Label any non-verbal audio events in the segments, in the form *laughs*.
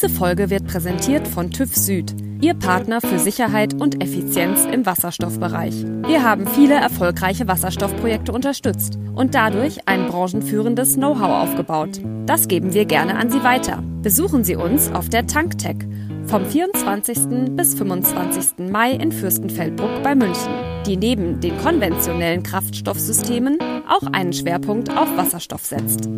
Diese Folge wird präsentiert von TÜV Süd, Ihr Partner für Sicherheit und Effizienz im Wasserstoffbereich. Wir haben viele erfolgreiche Wasserstoffprojekte unterstützt und dadurch ein branchenführendes Know-how aufgebaut. Das geben wir gerne an Sie weiter. Besuchen Sie uns auf der Tanktech vom 24. bis 25. Mai in Fürstenfeldbruck bei München, die neben den konventionellen Kraftstoffsystemen auch einen Schwerpunkt auf Wasserstoff setzt.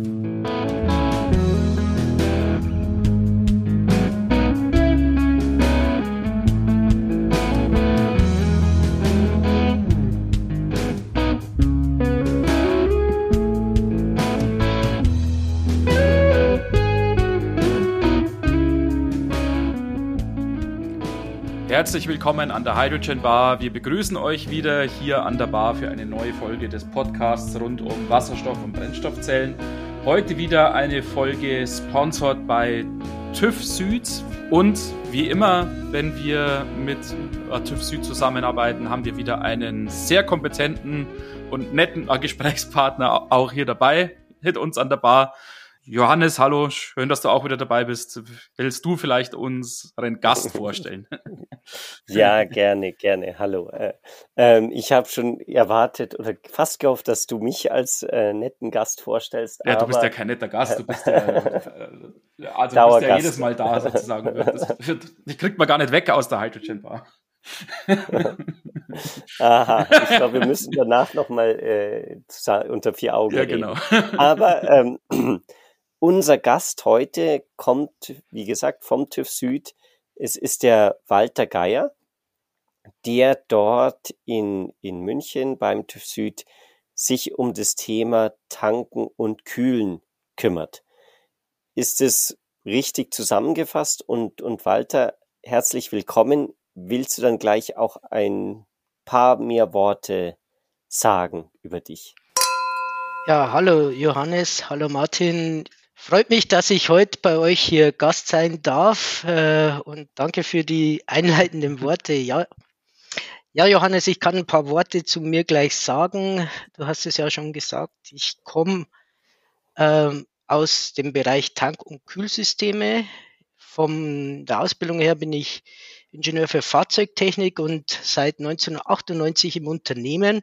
Herzlich willkommen an der Hydrogen Bar. Wir begrüßen euch wieder hier an der Bar für eine neue Folge des Podcasts rund um Wasserstoff- und Brennstoffzellen. Heute wieder eine Folge sponsored bei TÜV Süd. Und wie immer, wenn wir mit äh, TÜV Süd zusammenarbeiten, haben wir wieder einen sehr kompetenten und netten äh, Gesprächspartner auch hier dabei mit uns an der Bar. Johannes, hallo, schön, dass du auch wieder dabei bist. Willst du vielleicht unseren Gast *laughs* vorstellen? *laughs* ja, gerne, gerne. Hallo. Äh, ähm, ich habe schon erwartet oder fast gehofft, dass du mich als äh, netten Gast vorstellst. Ja, du bist ja kein netter Gast, du bist ja, *laughs* äh, also du bist ja jedes Mal da sozusagen. Das, das kriegt man gar nicht weg aus der Hydrogen Bar. Aha, ich glaube, wir müssen danach nochmal äh, unter vier Augen ja, reden. Genau. Aber ähm, unser Gast heute kommt, wie gesagt, vom TÜV Süd. Es ist der Walter Geier, der dort in, in München beim TÜV Süd sich um das Thema Tanken und Kühlen kümmert. Ist es richtig zusammengefasst? Und, und Walter, herzlich willkommen. Willst du dann gleich auch ein paar mehr Worte sagen über dich? Ja, hallo Johannes, hallo Martin. Freut mich, dass ich heute bei euch hier Gast sein darf äh, und danke für die einleitenden Worte. Ja, ja, Johannes, ich kann ein paar Worte zu mir gleich sagen. Du hast es ja schon gesagt. Ich komme ähm, aus dem Bereich Tank- und Kühlsysteme. Von der Ausbildung her bin ich Ingenieur für Fahrzeugtechnik und seit 1998 im Unternehmen.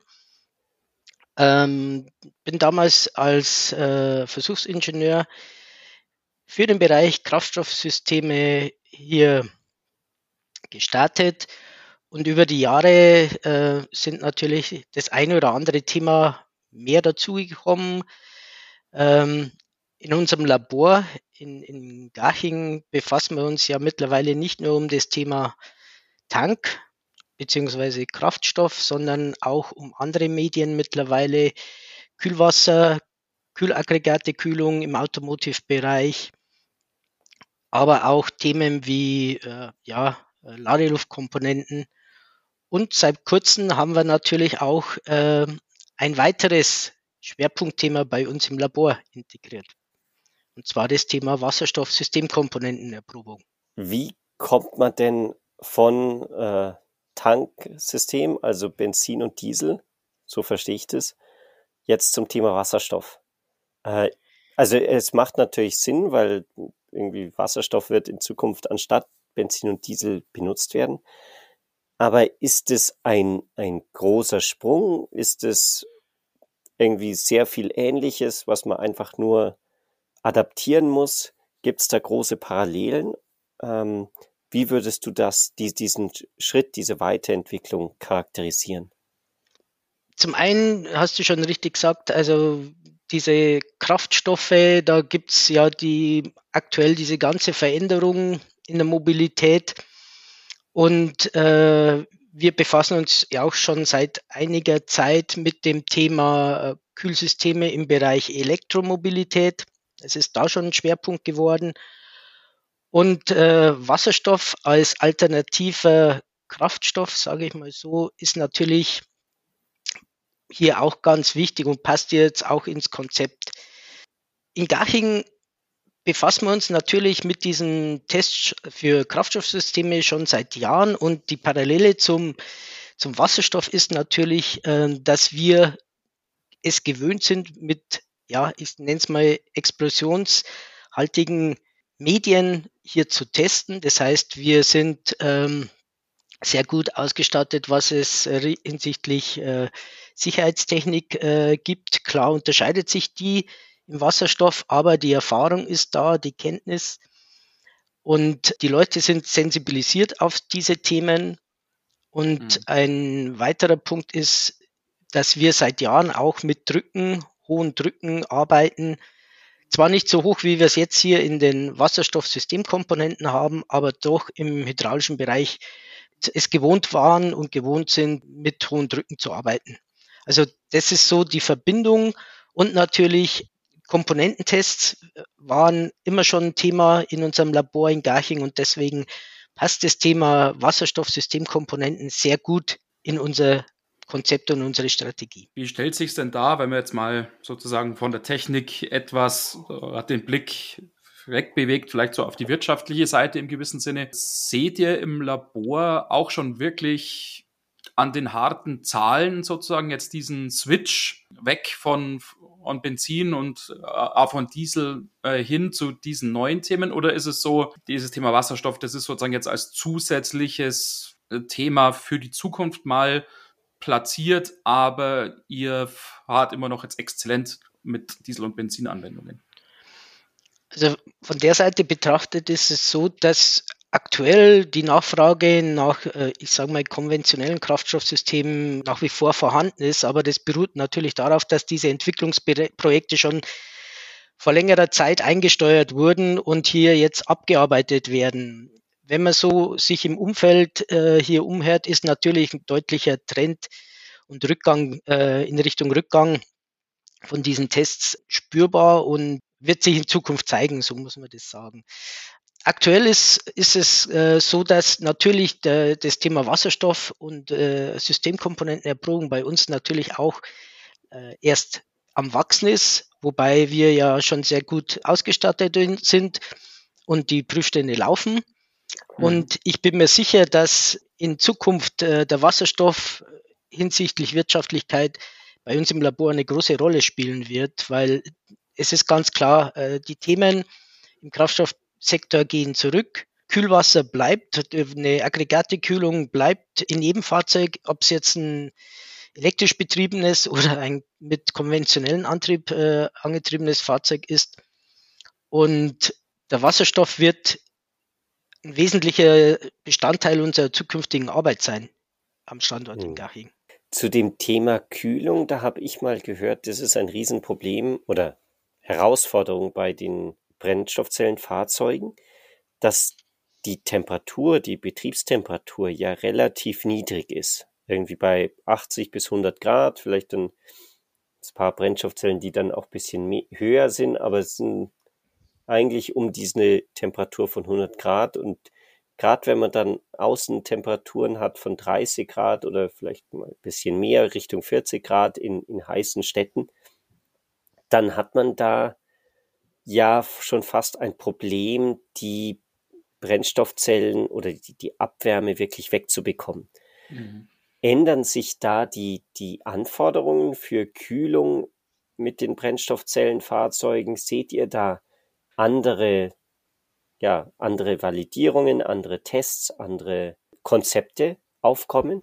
Ähm, bin damals als äh, Versuchsingenieur für den Bereich Kraftstoffsysteme hier gestartet. Und über die Jahre äh, sind natürlich das eine oder andere Thema mehr dazugekommen. Ähm, in unserem Labor in, in Garching befassen wir uns ja mittlerweile nicht nur um das Thema Tank, beziehungsweise Kraftstoff, sondern auch um andere Medien mittlerweile, Kühlwasser, Kühlaggregate, Kühlung im Automotive-Bereich, aber auch Themen wie äh, ja, Ladeluftkomponenten. Und seit kurzem haben wir natürlich auch äh, ein weiteres Schwerpunktthema bei uns im Labor integriert. Und zwar das Thema Wasserstoffsystemkomponentenerprobung. Wie kommt man denn von äh, Tanksystem, also Benzin und Diesel, so verstehe ich das. Jetzt zum Thema Wasserstoff. Äh, also es macht natürlich Sinn, weil irgendwie Wasserstoff wird in Zukunft anstatt Benzin und Diesel benutzt werden. Aber ist es ein, ein großer Sprung? Ist es irgendwie sehr viel Ähnliches, was man einfach nur adaptieren muss? Gibt es da große Parallelen? Ähm, wie würdest du das, die, diesen Schritt, diese Weiterentwicklung charakterisieren? Zum einen hast du schon richtig gesagt, also diese Kraftstoffe, da gibt es ja die aktuell diese ganze Veränderung in der Mobilität. Und äh, wir befassen uns ja auch schon seit einiger Zeit mit dem Thema äh, Kühlsysteme im Bereich Elektromobilität. Es ist da schon ein Schwerpunkt geworden. Und äh, Wasserstoff als alternativer Kraftstoff, sage ich mal so, ist natürlich hier auch ganz wichtig und passt jetzt auch ins Konzept. In Garching befassen wir uns natürlich mit diesen Tests für Kraftstoffsysteme schon seit Jahren und die Parallele zum, zum Wasserstoff ist natürlich, äh, dass wir es gewöhnt sind mit, ja, ich nenne es mal explosionshaltigen Medien hier zu testen. Das heißt, wir sind ähm, sehr gut ausgestattet, was es äh, hinsichtlich äh, Sicherheitstechnik äh, gibt. Klar unterscheidet sich die im Wasserstoff, aber die Erfahrung ist da, die Kenntnis und die Leute sind sensibilisiert auf diese Themen. Und mhm. ein weiterer Punkt ist, dass wir seit Jahren auch mit Drücken, hohen Drücken arbeiten. Zwar nicht so hoch, wie wir es jetzt hier in den Wasserstoffsystemkomponenten haben, aber doch im hydraulischen Bereich es gewohnt waren und gewohnt sind, mit hohen Drücken zu arbeiten. Also das ist so die Verbindung und natürlich Komponententests waren immer schon ein Thema in unserem Labor in Garching und deswegen passt das Thema Wasserstoffsystemkomponenten sehr gut in unser Konzept und unsere Strategie. Wie stellt sich denn da, wenn man jetzt mal sozusagen von der Technik etwas äh, den Blick wegbewegt, vielleicht so auf die wirtschaftliche Seite im gewissen Sinne. Seht ihr im Labor auch schon wirklich an den harten Zahlen sozusagen jetzt diesen Switch weg von, von Benzin und äh, von Diesel äh, hin zu diesen neuen Themen? Oder ist es so, dieses Thema Wasserstoff, das ist sozusagen jetzt als zusätzliches äh, Thema für die Zukunft mal platziert, aber ihr fahrt immer noch jetzt exzellent mit Diesel- und Benzinanwendungen? Also von der Seite betrachtet ist es so, dass aktuell die Nachfrage nach, äh, ich sage mal, konventionellen Kraftstoffsystemen nach wie vor vorhanden ist, aber das beruht natürlich darauf, dass diese Entwicklungsprojekte schon vor längerer Zeit eingesteuert wurden und hier jetzt abgearbeitet werden. Wenn man so sich im Umfeld äh, hier umhört, ist natürlich ein deutlicher Trend und Rückgang äh, in Richtung Rückgang von diesen Tests spürbar und wird sich in Zukunft zeigen, so muss man das sagen. Aktuell ist, ist es äh, so, dass natürlich der, das Thema Wasserstoff und äh, Systemkomponentenerprobung bei uns natürlich auch äh, erst am Wachsen ist, wobei wir ja schon sehr gut ausgestattet sind und die Prüfstände laufen. Mhm. Und ich bin mir sicher, dass in Zukunft äh, der Wasserstoff hinsichtlich Wirtschaftlichkeit bei uns im Labor eine große Rolle spielen wird, weil es ist ganz klar, äh, die Themen im Kraftstoffsektor gehen zurück. Kühlwasser bleibt, eine Aggregatekühlung bleibt in jedem Fahrzeug, ob es jetzt ein elektrisch betriebenes *laughs* oder ein mit konventionellen Antrieb äh, angetriebenes Fahrzeug ist. Und der Wasserstoff wird ein wesentlicher Bestandteil unserer zukünftigen Arbeit sein am Standort in hm. Garching. Zu dem Thema Kühlung, da habe ich mal gehört, das ist ein Riesenproblem oder Herausforderung bei den Brennstoffzellenfahrzeugen, dass die Temperatur, die Betriebstemperatur ja relativ niedrig ist. Irgendwie bei 80 bis 100 Grad, vielleicht dann ein paar Brennstoffzellen, die dann auch ein bisschen höher sind, aber es sind eigentlich um diese Temperatur von 100 Grad und gerade wenn man dann Außentemperaturen hat von 30 Grad oder vielleicht mal ein bisschen mehr Richtung 40 Grad in, in heißen Städten, dann hat man da ja schon fast ein Problem, die Brennstoffzellen oder die, die Abwärme wirklich wegzubekommen. Mhm. Ändern sich da die, die Anforderungen für Kühlung mit den Brennstoffzellenfahrzeugen? Seht ihr da andere, ja, andere Validierungen, andere Tests, andere Konzepte aufkommen?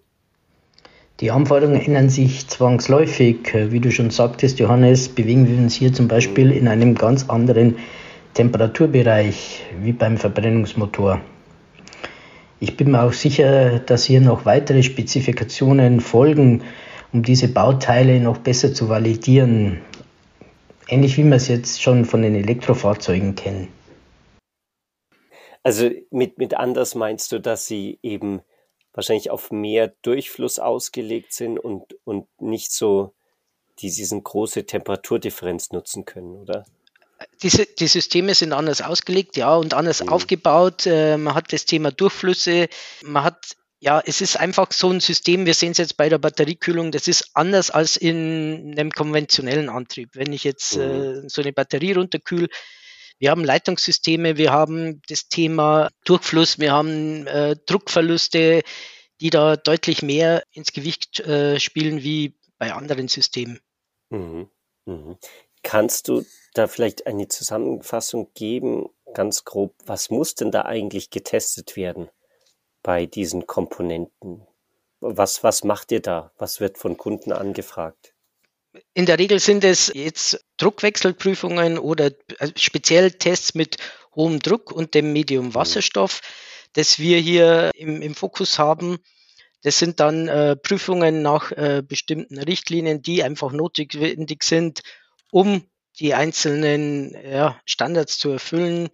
Die Anforderungen ändern sich zwangsläufig. Wie du schon sagtest, Johannes, bewegen wir uns hier zum Beispiel in einem ganz anderen Temperaturbereich wie beim Verbrennungsmotor. Ich bin mir auch sicher, dass hier noch weitere Spezifikationen folgen, um diese Bauteile noch besser zu validieren. Ähnlich wie wir es jetzt schon von den Elektrofahrzeugen kennen. Also mit, mit anders meinst du, dass sie eben wahrscheinlich auf mehr Durchfluss ausgelegt sind und, und nicht so die, diesen große Temperaturdifferenz nutzen können, oder? Diese, die Systeme sind anders ausgelegt, ja, und anders mhm. aufgebaut. Äh, man hat das Thema Durchflüsse. Man hat, ja, es ist einfach so ein System, wir sehen es jetzt bei der Batteriekühlung, das ist anders als in einem konventionellen Antrieb. Wenn ich jetzt mhm. äh, so eine Batterie runterkühle, wir haben Leitungssysteme, wir haben das Thema Durchfluss, wir haben äh, Druckverluste, die da deutlich mehr ins Gewicht äh, spielen wie bei anderen Systemen. Mhm. Mhm. Kannst du da vielleicht eine Zusammenfassung geben ganz grob, was muss denn da eigentlich getestet werden bei diesen Komponenten? Was, was macht ihr da? Was wird von Kunden angefragt? In der Regel sind es jetzt Druckwechselprüfungen oder äh, speziell Tests mit hohem Druck und dem Medium mhm. Wasserstoff, das wir hier im, im Fokus haben. Das sind dann äh, Prüfungen nach äh, bestimmten Richtlinien, die einfach notwendig sind, um die einzelnen ja, Standards zu erfüllen.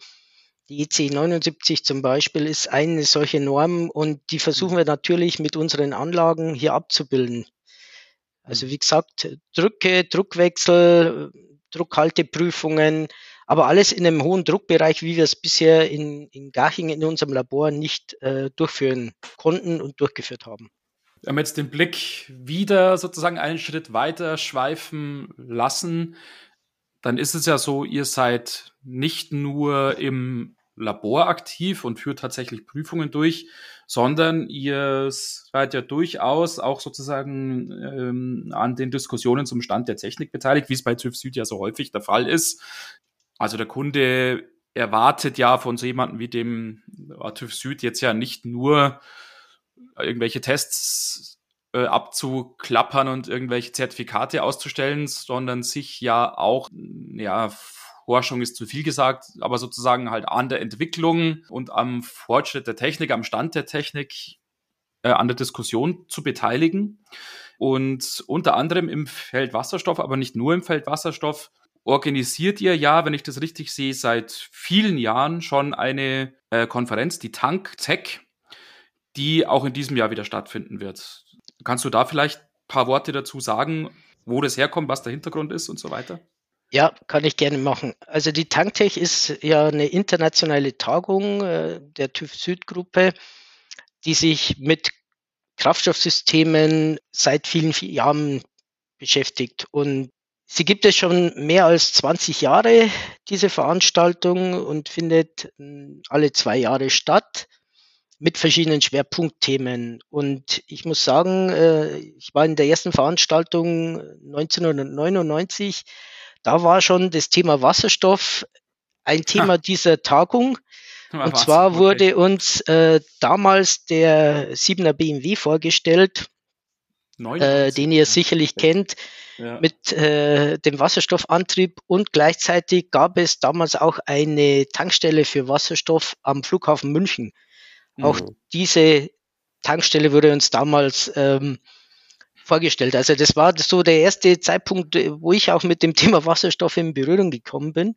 Die EC 79 zum Beispiel ist eine solche Norm und die versuchen wir natürlich mit unseren Anlagen hier abzubilden. Also wie gesagt, Drücke, Druckwechsel, Druckhalteprüfungen, aber alles in einem hohen Druckbereich, wie wir es bisher in, in Garching in unserem Labor nicht äh, durchführen konnten und durchgeführt haben. Wir haben jetzt den Blick wieder sozusagen einen Schritt weiter schweifen lassen dann ist es ja so, ihr seid nicht nur im Labor aktiv und führt tatsächlich Prüfungen durch, sondern ihr seid ja durchaus auch sozusagen ähm, an den Diskussionen zum Stand der Technik beteiligt, wie es bei TÜV Süd ja so häufig der Fall ist. Also der Kunde erwartet ja von so jemandem wie dem TÜV Süd jetzt ja nicht nur irgendwelche Tests äh, abzuklappern und irgendwelche Zertifikate auszustellen, sondern sich ja auch, ja, Forschung ist zu viel gesagt, aber sozusagen halt an der Entwicklung und am Fortschritt der Technik, am Stand der Technik, äh, an der Diskussion zu beteiligen. Und unter anderem im Feld Wasserstoff, aber nicht nur im Feld Wasserstoff, organisiert ihr ja, wenn ich das richtig sehe, seit vielen Jahren schon eine äh, Konferenz, die Tank Tech, die auch in diesem Jahr wieder stattfinden wird. Kannst du da vielleicht ein paar Worte dazu sagen, wo das herkommt, was der Hintergrund ist und so weiter? Ja, kann ich gerne machen. Also die Tanktech ist ja eine internationale Tagung äh, der TÜV Süd-Gruppe, die sich mit Kraftstoffsystemen seit vielen, vielen Jahren beschäftigt. Und sie gibt es schon mehr als 20 Jahre, diese Veranstaltung, und findet hm, alle zwei Jahre statt mit verschiedenen Schwerpunktthemen. Und ich muss sagen, äh, ich war in der ersten Veranstaltung 1999, da war schon das Thema Wasserstoff ein Thema ha. dieser Tagung. Ja, und zwar okay. wurde uns äh, damals der 7er BMW vorgestellt, äh, den ihr sicherlich kennt, ja. mit äh, dem Wasserstoffantrieb. Und gleichzeitig gab es damals auch eine Tankstelle für Wasserstoff am Flughafen München. Auch mhm. diese Tankstelle wurde uns damals ähm, vorgestellt. Also das war so der erste Zeitpunkt, wo ich auch mit dem *laughs* Thema Wasserstoff in Berührung gekommen bin.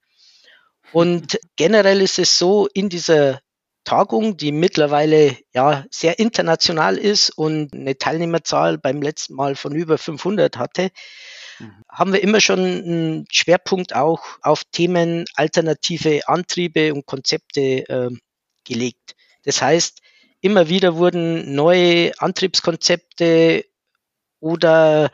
Und generell ist es so, in dieser Tagung, die mittlerweile ja sehr international ist und eine Teilnehmerzahl beim letzten Mal von über 500 hatte, mhm. haben wir immer schon einen Schwerpunkt auch auf Themen alternative Antriebe und Konzepte äh, gelegt. Das heißt, immer wieder wurden neue Antriebskonzepte oder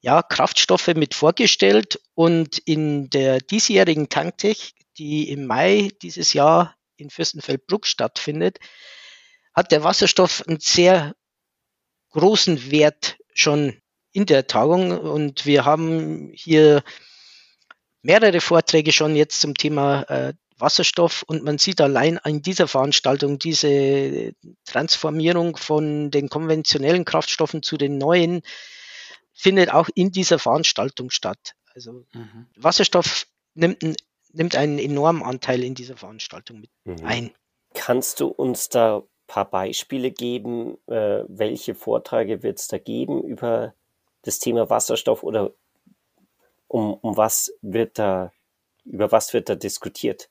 ja, Kraftstoffe mit vorgestellt. Und in der diesjährigen Tanktech, die im Mai dieses Jahr in Fürstenfeldbruck stattfindet, hat der Wasserstoff einen sehr großen Wert schon in der Tagung. Und wir haben hier mehrere Vorträge schon jetzt zum Thema äh, Wasserstoff und man sieht allein in dieser Veranstaltung diese Transformierung von den konventionellen Kraftstoffen zu den neuen findet auch in dieser Veranstaltung statt. Also mhm. Wasserstoff nimmt, nimmt einen enormen Anteil in dieser Veranstaltung mit mhm. ein. Kannst du uns da ein paar Beispiele geben, äh, welche Vorträge wird es da geben über das Thema Wasserstoff oder um, um was wird da, über was wird da diskutiert?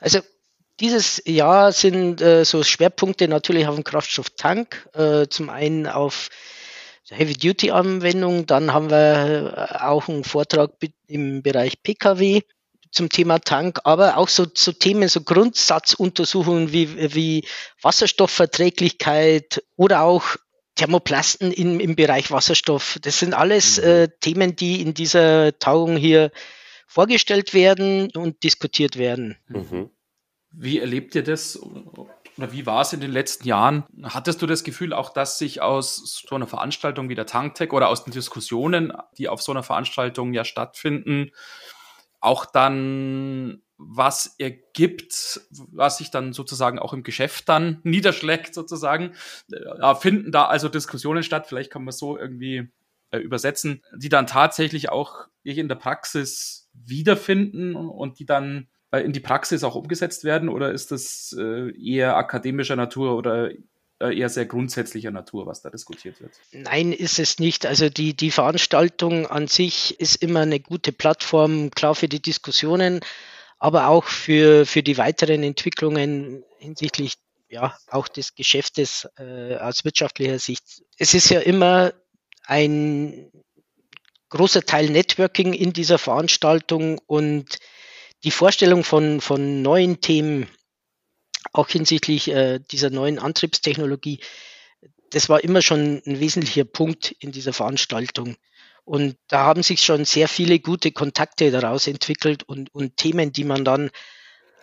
Also dieses Jahr sind äh, so Schwerpunkte natürlich auf dem Kraftstofftank, äh, zum einen auf Heavy-Duty-Anwendung, dann haben wir äh, auch einen Vortrag im Bereich Pkw zum Thema Tank, aber auch so, so Themen, so Grundsatzuntersuchungen wie, wie Wasserstoffverträglichkeit oder auch Thermoplasten im, im Bereich Wasserstoff. Das sind alles mhm. äh, Themen, die in dieser Tagung hier vorgestellt werden und diskutiert werden. Mhm. Wie erlebt ihr das oder wie war es in den letzten Jahren? Hattest du das Gefühl auch, dass sich aus so einer Veranstaltung wie der Tanktech oder aus den Diskussionen, die auf so einer Veranstaltung ja stattfinden, auch dann was ergibt, was sich dann sozusagen auch im Geschäft dann *laughs* niederschlägt sozusagen. Da finden da also Diskussionen statt, vielleicht kann man so irgendwie äh, übersetzen, die dann tatsächlich auch in der Praxis wiederfinden und die dann äh, in die Praxis auch umgesetzt werden oder ist das äh, eher akademischer Natur oder äh, eher sehr grundsätzlicher Natur, was da diskutiert wird. Nein, ist es nicht. Also die, die Veranstaltung an sich ist immer eine gute Plattform, klar für die Diskussionen, aber auch für, für die weiteren Entwicklungen hinsichtlich ja auch des Geschäftes äh, aus wirtschaftlicher Sicht. Es ist ja immer ein großer Teil Networking in dieser Veranstaltung und die Vorstellung von, von neuen Themen auch hinsichtlich äh, dieser neuen Antriebstechnologie, das war immer schon ein wesentlicher Punkt in dieser Veranstaltung. Und da haben sich schon sehr viele gute Kontakte daraus entwickelt und, und Themen, die man dann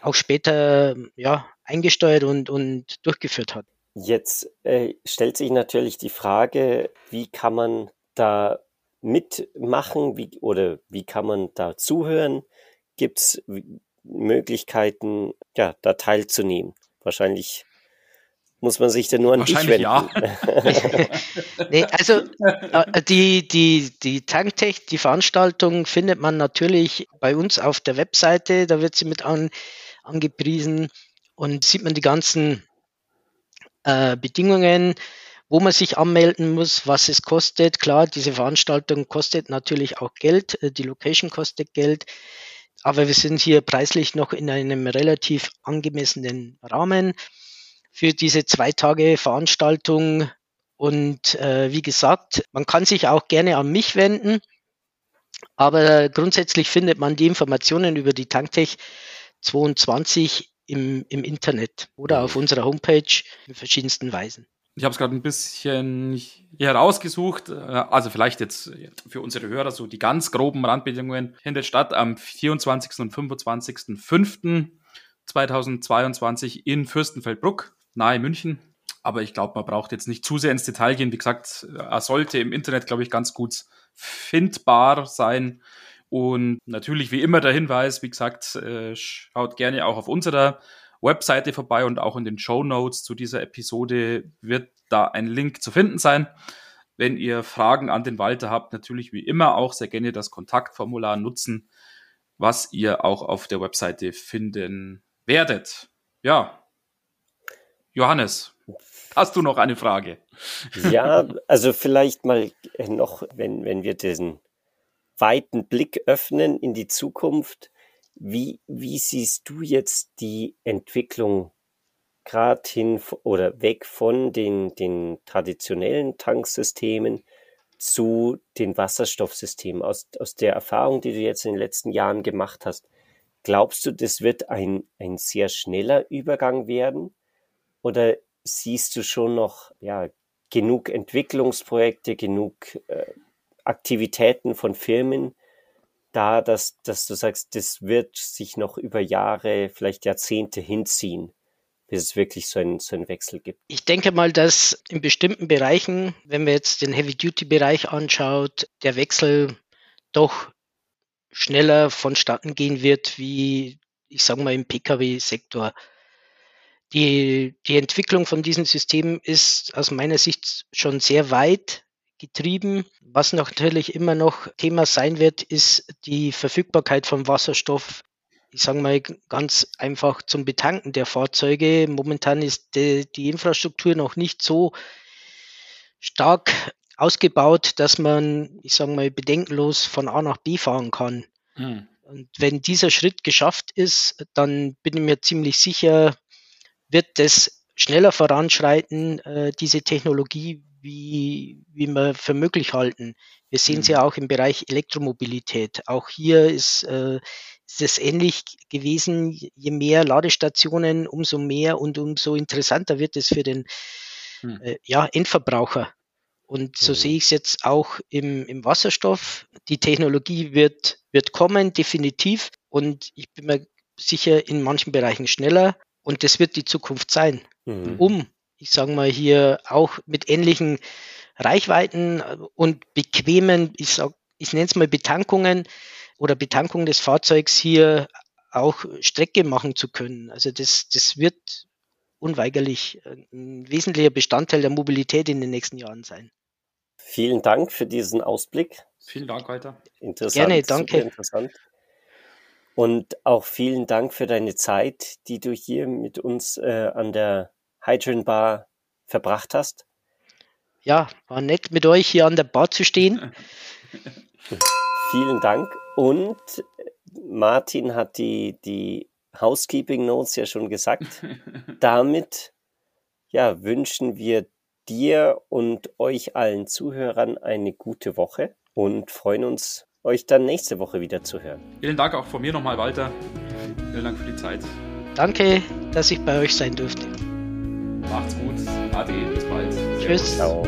auch später ja, eingesteuert und, und durchgeführt hat. Jetzt äh, stellt sich natürlich die Frage, wie kann man da mitmachen wie, oder wie kann man da zuhören? Gibt es Möglichkeiten, ja, da teilzunehmen. Wahrscheinlich muss man sich da nur an dich wenden. Ja. *laughs* nee, also äh, die, die, die Tanktech, die Veranstaltung findet man natürlich bei uns auf der Webseite, da wird sie mit an, angepriesen und sieht man die ganzen äh, Bedingungen, wo man sich anmelden muss, was es kostet. Klar, diese Veranstaltung kostet natürlich auch Geld, äh, die Location kostet Geld. Aber wir sind hier preislich noch in einem relativ angemessenen Rahmen für diese zwei Tage Veranstaltung. Und äh, wie gesagt, man kann sich auch gerne an mich wenden. Aber grundsätzlich findet man die Informationen über die Tanktech 22 im, im Internet oder auf unserer Homepage in verschiedensten Weisen. Ich habe es gerade ein bisschen herausgesucht. Äh, also vielleicht jetzt für unsere Hörer so die ganz groben Randbedingungen. Findet statt am 24. und 25.05.2022 in Fürstenfeldbruck, nahe München. Aber ich glaube, man braucht jetzt nicht zu sehr ins Detail gehen. Wie gesagt, er sollte im Internet, glaube ich, ganz gut findbar sein. Und natürlich wie immer der Hinweis, wie gesagt, äh, schaut gerne auch auf unserer Webseite vorbei und auch in den Show Notes zu dieser Episode wird da ein Link zu finden sein. Wenn ihr Fragen an den Walter habt, natürlich wie immer auch sehr gerne das Kontaktformular nutzen, was ihr auch auf der Webseite finden werdet. Ja, Johannes, hast du noch eine Frage? Ja, also vielleicht mal noch, wenn, wenn wir diesen weiten Blick öffnen in die Zukunft, wie, wie siehst du jetzt die Entwicklung gerade hin oder weg von den, den traditionellen Tanksystemen zu den Wasserstoffsystemen? Aus, aus der Erfahrung, die du jetzt in den letzten Jahren gemacht hast, glaubst du, das wird ein, ein sehr schneller Übergang werden? Oder siehst du schon noch ja, genug Entwicklungsprojekte, genug äh, Aktivitäten von Firmen, da, dass, dass du sagst, das wird sich noch über Jahre, vielleicht Jahrzehnte hinziehen, bis es wirklich so einen, so einen Wechsel gibt? Ich denke mal, dass in bestimmten Bereichen, wenn man jetzt den Heavy-Duty-Bereich anschaut, der Wechsel doch schneller vonstatten gehen wird, wie ich sage mal im Pkw-Sektor. Die, die Entwicklung von diesen Systemen ist aus meiner Sicht schon sehr weit getrieben. Was natürlich immer noch Thema sein wird, ist die Verfügbarkeit von Wasserstoff. Ich sage mal ganz einfach zum Betanken der Fahrzeuge. Momentan ist die, die Infrastruktur noch nicht so stark ausgebaut, dass man, ich sage mal, bedenkenlos von A nach B fahren kann. Hm. Und wenn dieser Schritt geschafft ist, dann bin ich mir ziemlich sicher, wird das schneller voranschreiten, äh, diese Technologie, wie, wie wir für möglich halten. Wir sehen es ja mhm. auch im Bereich Elektromobilität. Auch hier ist, äh, ist es ähnlich gewesen. Je mehr Ladestationen, umso mehr und umso interessanter wird es für den hm. äh, ja, Endverbraucher. Und so mhm. sehe ich es jetzt auch im, im Wasserstoff. Die Technologie wird, wird kommen, definitiv. Und ich bin mir sicher in manchen Bereichen schneller. Und das wird die Zukunft sein, mhm. um ich sage mal hier auch mit ähnlichen Reichweiten und bequemen, ich, sag, ich nenne es mal Betankungen oder Betankung des Fahrzeugs hier auch Strecke machen zu können. Also das, das wird unweigerlich ein wesentlicher Bestandteil der Mobilität in den nächsten Jahren sein. Vielen Dank für diesen Ausblick. Vielen Dank, Walter. Interessant. Gerne, danke. Interessant. Und auch vielen Dank für deine Zeit, die du hier mit uns äh, an der Hydrogen Bar verbracht hast. Ja, war nett mit euch hier an der Bar zu stehen. *laughs* Vielen Dank. Und Martin hat die, die Housekeeping Notes ja schon gesagt. *laughs* Damit ja, wünschen wir dir und euch allen Zuhörern eine gute Woche und freuen uns, euch dann nächste Woche wieder zu hören. Vielen Dank auch von mir nochmal, Walter. Vielen Dank für die Zeit. Danke, dass ich bei euch sein durfte. Macht's gut. Ade, bis bald. Tschüss. Ciao.